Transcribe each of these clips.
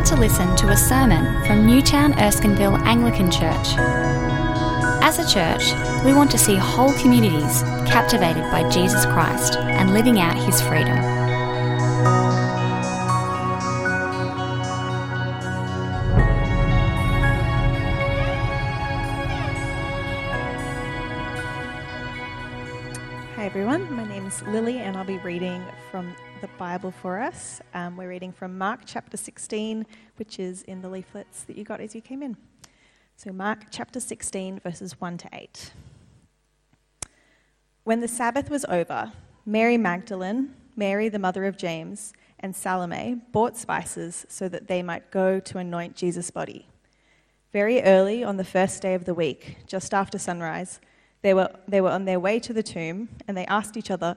about to listen to a sermon from Newtown Erskineville Anglican Church. As a church, we want to see whole communities captivated by Jesus Christ and living out his freedom. Hi everyone, my name is Lily and I'll be reading from the Bible for us. Um, we're reading from Mark chapter 16, which is in the leaflets that you got as you came in. So, Mark chapter 16, verses 1 to 8. When the Sabbath was over, Mary Magdalene, Mary the mother of James, and Salome bought spices so that they might go to anoint Jesus' body. Very early on the first day of the week, just after sunrise, they were, they were on their way to the tomb, and they asked each other,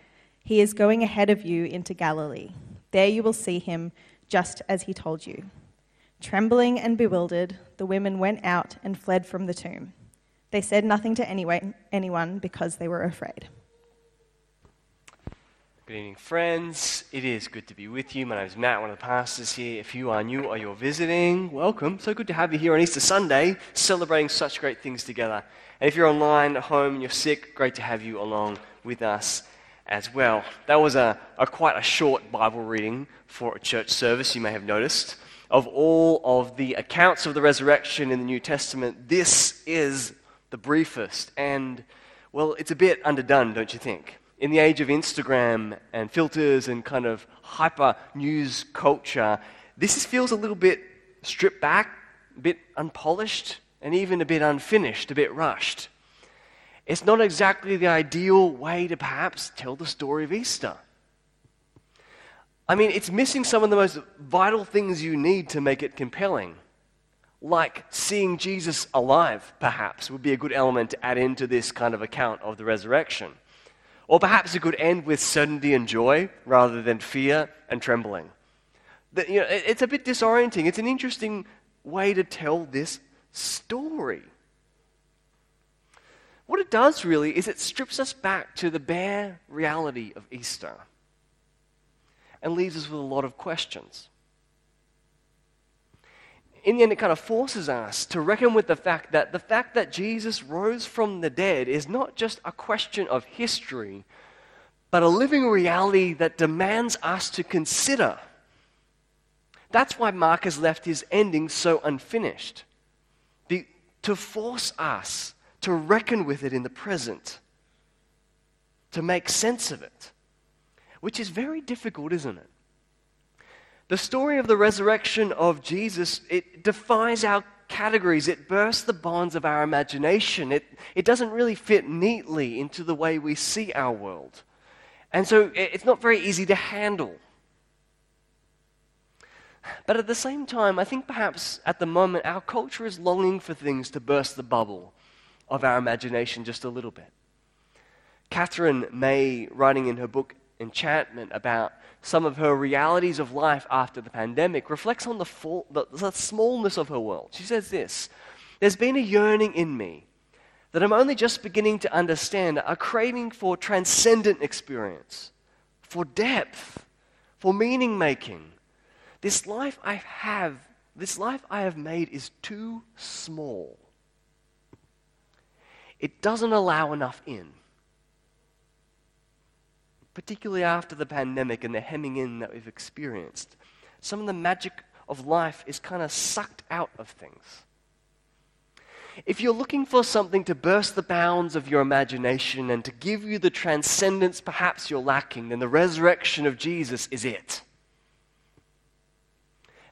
he is going ahead of you into Galilee. There you will see him just as he told you. Trembling and bewildered, the women went out and fled from the tomb. They said nothing to anyone because they were afraid. Good evening, friends. It is good to be with you. My name is Matt, one of the pastors here. If you are new or you're visiting, welcome. So good to have you here on Easter Sunday, celebrating such great things together. And if you're online at home and you're sick, great to have you along with us as well. That was a, a, quite a short Bible reading for a church service, you may have noticed. Of all of the accounts of the resurrection in the New Testament, this is the briefest. And, well, it's a bit underdone, don't you think? In the age of Instagram and filters and kind of hyper news culture, this feels a little bit stripped back, a bit unpolished, and even a bit unfinished, a bit rushed. It's not exactly the ideal way to perhaps tell the story of Easter. I mean, it's missing some of the most vital things you need to make it compelling. Like seeing Jesus alive, perhaps, would be a good element to add into this kind of account of the resurrection. Or perhaps it could end with certainty and joy rather than fear and trembling. you know, it's a bit disorienting. It's an interesting way to tell this story. What it does really is it strips us back to the bare reality of Easter and leaves us with a lot of questions. In the end, it kind of forces us to reckon with the fact that the fact that Jesus rose from the dead is not just a question of history, but a living reality that demands us to consider. That's why Mark has left his ending so unfinished. The, to force us to reckon with it in the present, to make sense of it, which is very difficult, isn't it? The story of the resurrection of Jesus, it defies our categories. It bursts the bonds of our imagination. It, it doesn't really fit neatly into the way we see our world. And so it's not very easy to handle. But at the same time, I think perhaps at the moment our culture is longing for things to burst the bubble of our imagination just a little bit. Katherine May, writing in her book Enchantment about some of her realities of life after the pandemic, reflects on the, the, the smallness of her world. She says this There's been a yearning in me that I'm only just beginning to understand, a craving for transcendent experience, for depth, for meaning making. This life I have, this life I have made is too small it doesn't allow enough in. Particularly after the pandemic and the hemming in that we've experienced. Some of the magic of life is kind of sucked out of things. If you're looking for something to burst the bounds of your imagination and to give you the transcendence perhaps you're lacking, then the resurrection of Jesus is it.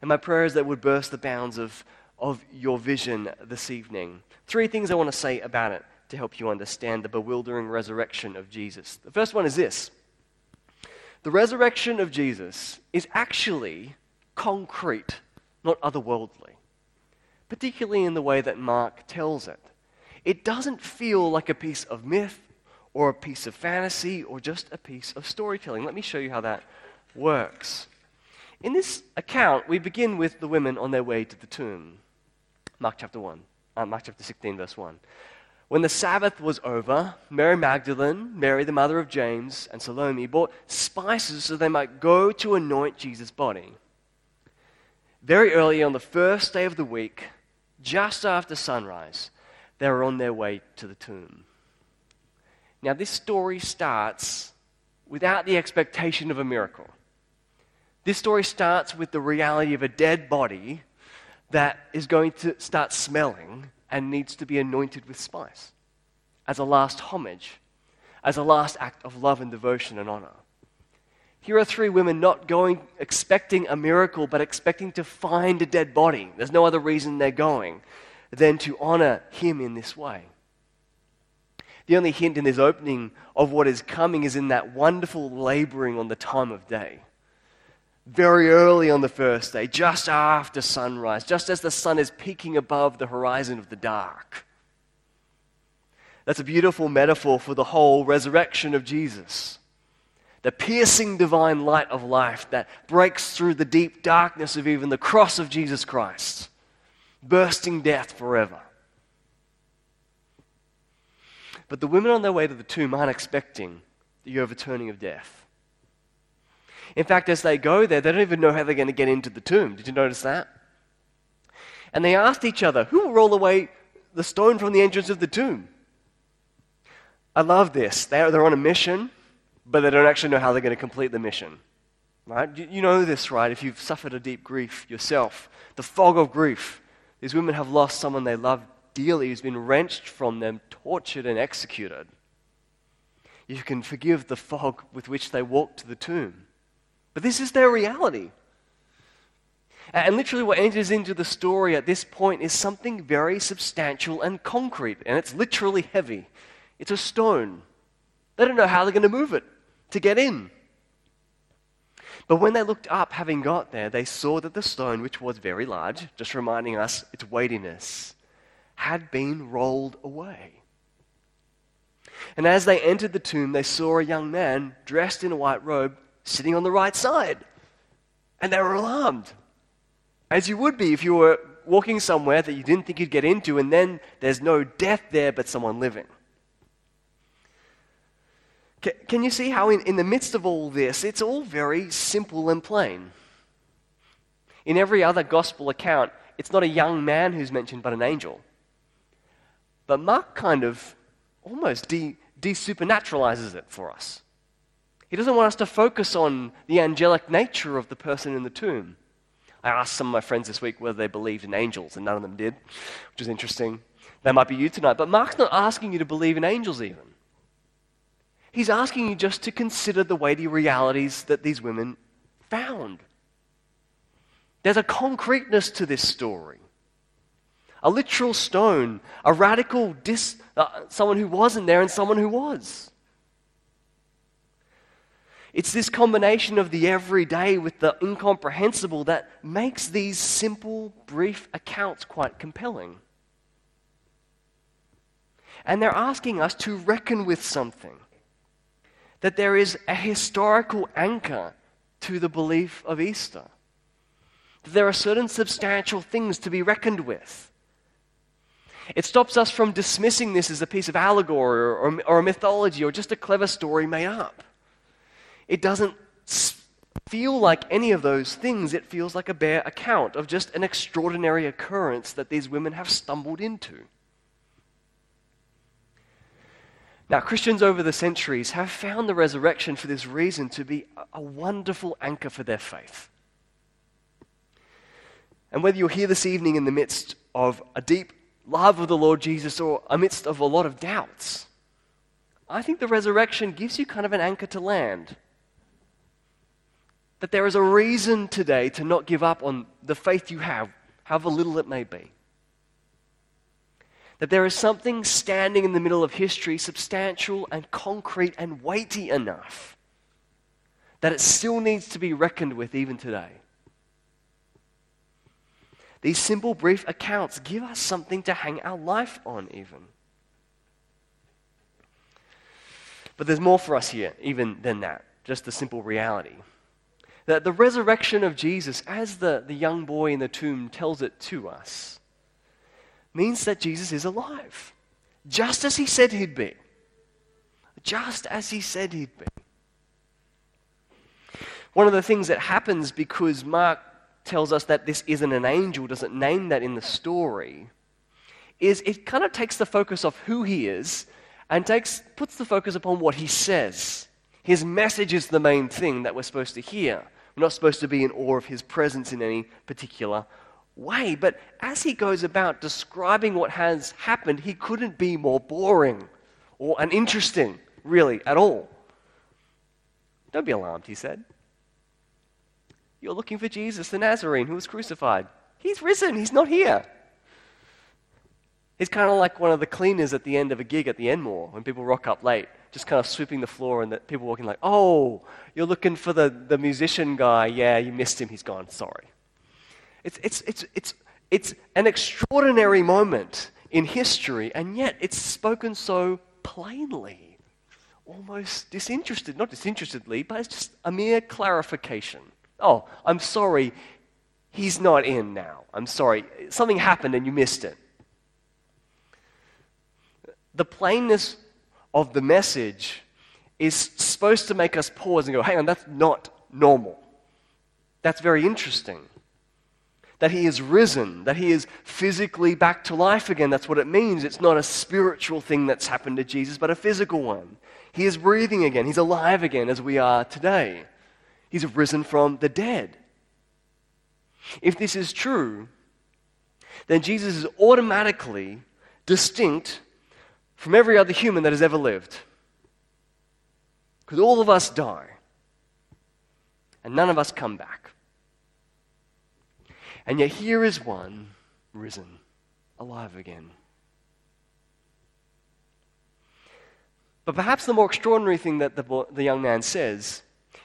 And my prayer is that would burst the bounds of, of your vision this evening. Three things I want to say about it to help you understand the bewildering resurrection of Jesus. The first one is this the resurrection of Jesus is actually concrete not otherworldly, particularly in the way that Mark tells it. It doesn't feel like a piece of myth or a piece of fantasy or just a piece of storytelling. Let me show you how that works. In this account, we begin with the women on their way to the tomb. Mark chapter 1, uh, Mark chapter 16, verse 1. When the Sabbath was over, Mary Magdalene, Mary the mother of James, and Salome bought spices so they might go to anoint Jesus' body. Very early on the first day of the week, just after sunrise, they were on their way to the tomb. Now, this story starts without the expectation of a miracle. This story starts with the reality of a dead body that is going to start smelling and needs to be anointed with spice as a last homage, as a last act of love and devotion and honor. Here are three women not going expecting a miracle, but expecting to find a dead body. There's no other reason they're going than to honor him in this way. The only hint in this opening of what is coming is in that wonderful laboring on the time of day very early on the first day, just after sunrise, just as the sun is peeking above the horizon of the dark. That's a beautiful metaphor for the whole resurrection of Jesus. The piercing divine light of life that breaks through the deep darkness of even the cross of Jesus Christ, bursting death forever. But the women on their way to the tomb aren't expecting the overturning of death. In fact, as they go there, they don't even know how they're going to get into the tomb. Did you notice that? And they asked each other, Who will roll away the stone from the entrance of the tomb? I love this. They're, they're on a mission, but they don't actually know how they're going to complete the mission. Right? You, you know this, right? If you've suffered a deep grief yourself, the fog of grief. These women have lost someone they love dearly who's been wrenched from them, tortured, and executed. You can forgive the fog with which they walked to the tomb. But this is their reality. And literally, what enters into the story at this point is something very substantial and concrete, and it's literally heavy. It's a stone. They don't know how they're going to move it to get in. But when they looked up, having got there, they saw that the stone, which was very large, just reminding us its weightiness, had been rolled away. And as they entered the tomb, they saw a young man dressed in a white robe sitting on the right side. And they were alarmed, as you would be if you were walking somewhere that you didn't think you'd get into, and then there's no death there but someone living. Can you see how, in, in the midst of all this, it's all very simple and plain? In every other gospel account, it's not a young man who's mentioned, but an angel. But Mark kind of almost de, supernaturalizes it for us. He doesn't want us to focus on the angelic nature of the person in the tomb. I asked some of my friends this week whether they believed in angels, and none of them did, which is interesting. That might be you tonight. But Mark's not asking you to believe in angels, even. He's asking you just to consider the weighty realities that these women found. There's a concreteness to this story. A literal stone, a radical dis, uh, someone who wasn't there and someone who was. It's this combination of the everyday with the incomprehensible that makes these simple, brief accounts quite compelling. And they're asking us to reckon with something. That there is a historical anchor to the belief of Easter. That there are certain substantial things to be reckoned with. It stops us from dismissing this as a piece of allegory or, or, or a mythology or just a clever story made up. It doesn't feel like any of those things. It feels like a bare account of just an extraordinary occurrence that these women have stumbled into. Now, Christians over the centuries have found the resurrection for this reason to be a wonderful anchor for their faith. And whether you're here this evening in the midst of a deep love of the Lord Jesus or amidst of a lot of doubts, I think the resurrection gives you kind of an anchor to land that there is a reason today to not give up on the faith you have, however little it may be. That there is something standing in the middle of history, substantial and concrete and weighty enough, that it still needs to be reckoned with even today. These simple, brief accounts give us something to hang our life on, even. But there's more for us here, even than that, just the simple reality. That the resurrection of Jesus, as the, the young boy in the tomb tells it to us, means that Jesus is alive, just as he said he'd be. Just as he said he'd be. One of the things that happens because Mark tells us that this isn't an angel, doesn't name that in the story, is it kind of takes the focus off who he is and takes, puts the focus upon what he says. His message is the main thing that we're supposed to hear. We're not supposed to be in awe of his presence in any particular way. But as he goes about describing what has happened, he couldn't be more boring or uninteresting, really, at all. Don't be alarmed, he said. You're looking for Jesus, the Nazarene, who was crucified. He's risen, he's not here. He's kind of like one of the cleaners at the end of a gig at the Enmore when people rock up late, just kind of sweeping the floor and the people walking like, oh, you're looking for the, the musician guy. Yeah, you missed him. He's gone. Sorry. It's, it's, it's, it's, it's an extraordinary moment in history, and yet it's spoken so plainly, almost disinterested. Not disinterestedly, but it's just a mere clarification. Oh, I'm sorry, he's not in now. I'm sorry. Something happened and you missed it. The plainness of the message is supposed to make us pause and go, hang on, that's not normal. That's very interesting. That he is risen, that he is physically back to life again. That's what it means. It's not a spiritual thing that's happened to Jesus, but a physical one. He is breathing again, he's alive again as we are today. He's risen from the dead. If this is true, then Jesus is automatically distinct from every other human that has ever lived. Because all of us die, and none of us come back. And yet here is one risen, alive again. But perhaps the more extraordinary thing that the, the young man says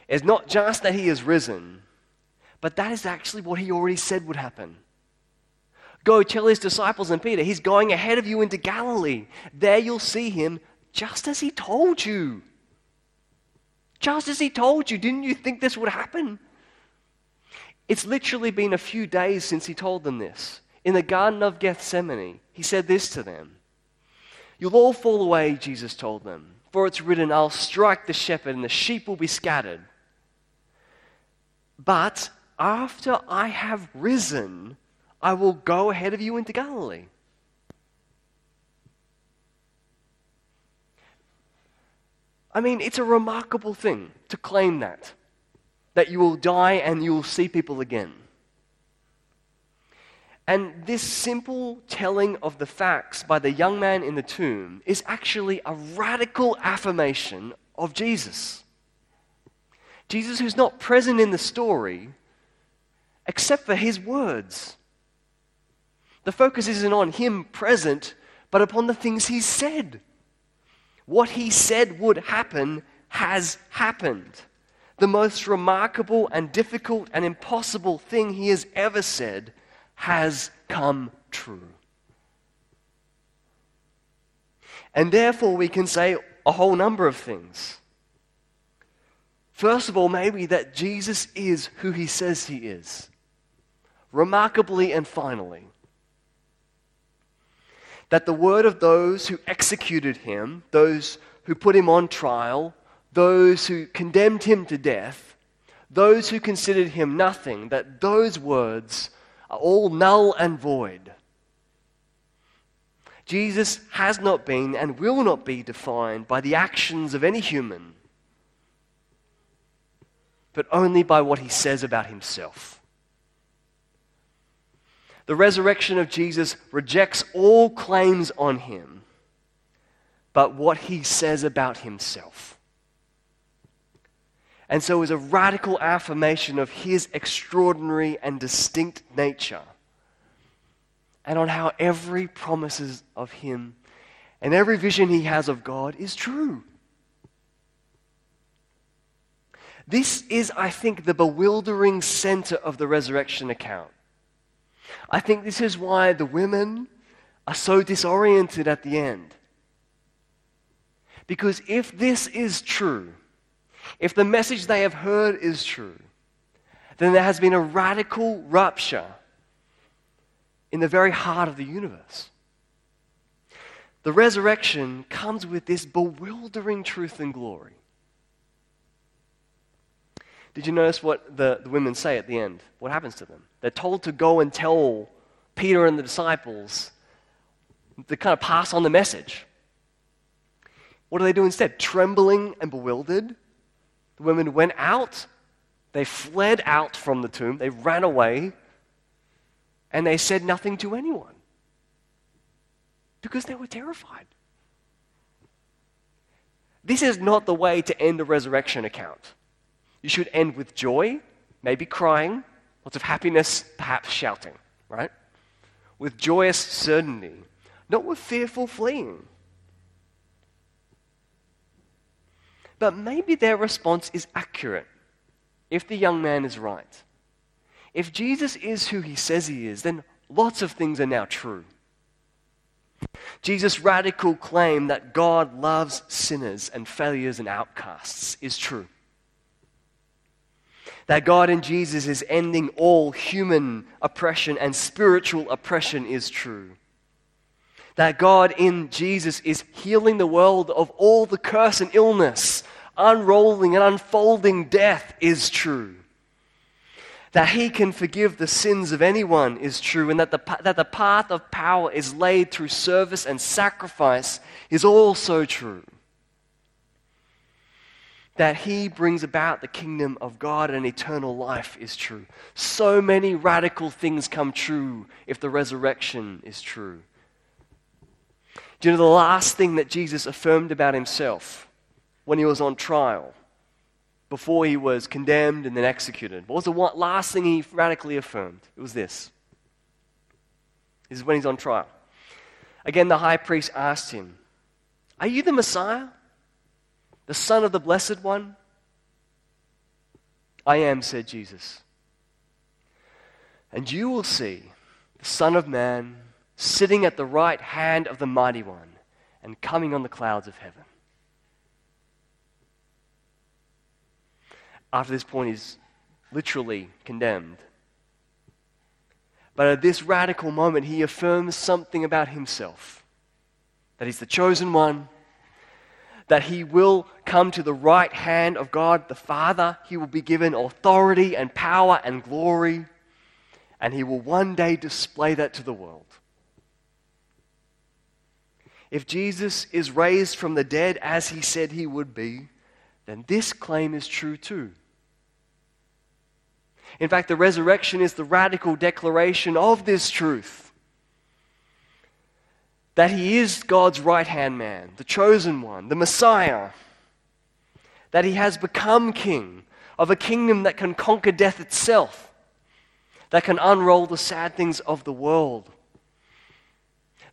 is not just that he is risen, but that is actually what he already said would happen. Go tell his disciples and Peter, he's going ahead of you into Galilee. There you'll see him just as he told you. Just as he told you. Didn't you think this would happen? It's literally been a few days since he told them this. In the Garden of Gethsemane, he said this to them You'll all fall away, Jesus told them, for it's written, I'll strike the shepherd and the sheep will be scattered. But after I have risen, I will go ahead of you into Galilee. I mean, it's a remarkable thing to claim that, that you will die and you will see people again. And this simple telling of the facts by the young man in the tomb is actually a radical affirmation of Jesus. Jesus, who's not present in the story except for his words. The focus isn't on him present, but upon the things he said. What he said would happen has happened. The most remarkable and difficult and impossible thing he has ever said has come true. And therefore, we can say a whole number of things. First of all, maybe that Jesus is who he says he is. Remarkably and finally, that the word of those who executed him, those who put him on trial, those who condemned him to death, those who considered him nothing, that those words are all null and void. Jesus has not been and will not be defined by the actions of any human, but only by what he says about himself. The resurrection of Jesus rejects all claims on him, but what he says about himself. And so is a radical affirmation of his extraordinary and distinct nature, and on how every promises of him and every vision he has of God is true. This is, I think, the bewildering center of the resurrection account. I think this is why the women are so disoriented at the end. Because if this is true, if the message they have heard is true, then there has been a radical rupture in the very heart of the universe. The resurrection comes with this bewildering truth and glory. Did you notice what the, the women say at the end? What happens to them? They're told to go and tell Peter and the disciples to kind of pass on the message. What do they do instead? Trembling and bewildered, the women went out, they fled out from the tomb, they ran away, and they said nothing to anyone because they were terrified. This is not the way to end a resurrection account. You should end with joy, maybe crying, lots of happiness, perhaps shouting, right? With joyous certainty, not with fearful fleeing. But maybe their response is accurate if the young man is right. If Jesus is who he says he is, then lots of things are now true. Jesus' radical claim that God loves sinners and failures and outcasts is true that God in Jesus is ending all human oppression and spiritual oppression is true. That God in Jesus is healing the world of all the curse and illness, unrolling and unfolding death is true. That He can forgive the sins of anyone is true, and that the, that the path of power is laid through service and sacrifice is also true that he brings about the kingdom of God and eternal life is true. So many radical things come true if the resurrection is true. Do you know the last thing that Jesus affirmed about himself when he was on trial, before he was condemned and then executed? What was the last thing he radically affirmed? It was this. This is when he's on trial. Again, the high priest asked him, Are you the Messiah? The Son of the Blessed One? I am, said Jesus. And you will see the Son of Man sitting at the right hand of the Mighty One and coming on the clouds of heaven. After this point, he's literally condemned. But at this radical moment, he affirms something about himself that he's the chosen one, that he will come to the right hand of God the Father. He will be given authority and power and glory, and he will one day display that to the world. If Jesus is raised from the dead as he said he would be, then this claim is true too. In fact, the resurrection is the radical declaration of this truth that he is God's right hand man, the chosen one, the Messiah, that he has become king of a kingdom that can conquer death itself, that can unroll the sad things of the world,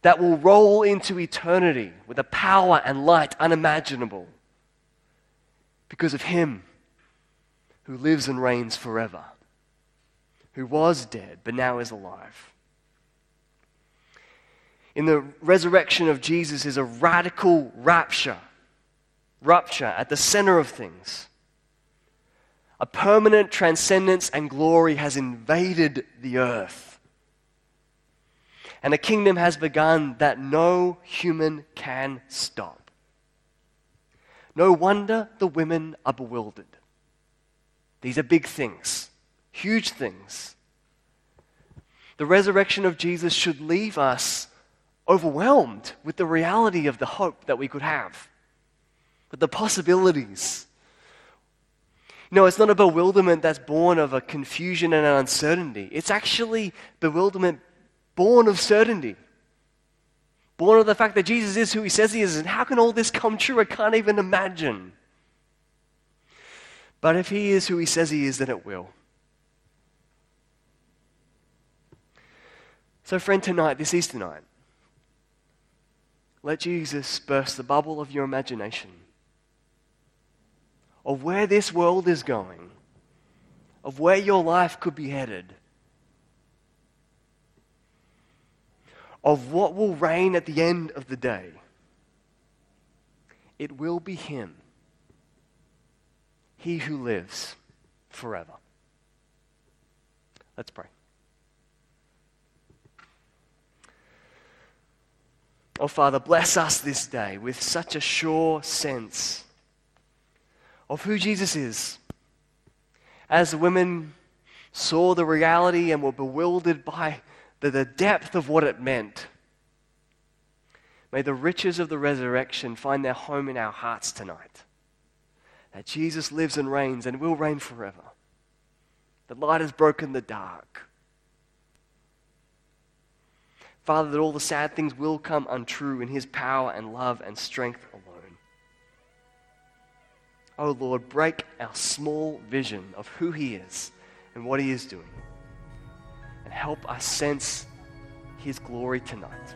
that will roll into eternity with a power and light unimaginable because of him who lives and reigns forever, who was dead but now is alive in the resurrection of Jesus is a radical rapture, rupture at the center of things. A permanent transcendence and glory has invaded the earth. And a kingdom has begun that no human can stop. No wonder the women are bewildered. These are big things, huge things. The resurrection of Jesus should leave us overwhelmed with the reality of the hope that we could have, with the possibilities. No, it's not a bewilderment that's born of a confusion and an uncertainty. It's actually bewilderment born of certainty. Born of the fact that Jesus is who he says he is. And how can all this come true? I can't even imagine. But if he is who he says he is, then it will. So, friend, tonight, this Easter night, let Jesus burst the bubble of your imagination of where this world is going, of where your life could be headed. of what will reign at the end of the day, it will be Him, He who lives forever. Let's pray. Oh, Father, bless us this day with such a sure sense of who Jesus is. As the women saw the reality and were bewildered by the, the depth of what it meant, may the riches of the resurrection find their home in our hearts tonight. That Jesus lives and reigns and will reign forever. The light has broken the dark. Father, that all the sad things will come untrue in his power and love and strength alone. Oh Lord, break our small vision of who he is and what he is doing. And help us sense his glory tonight.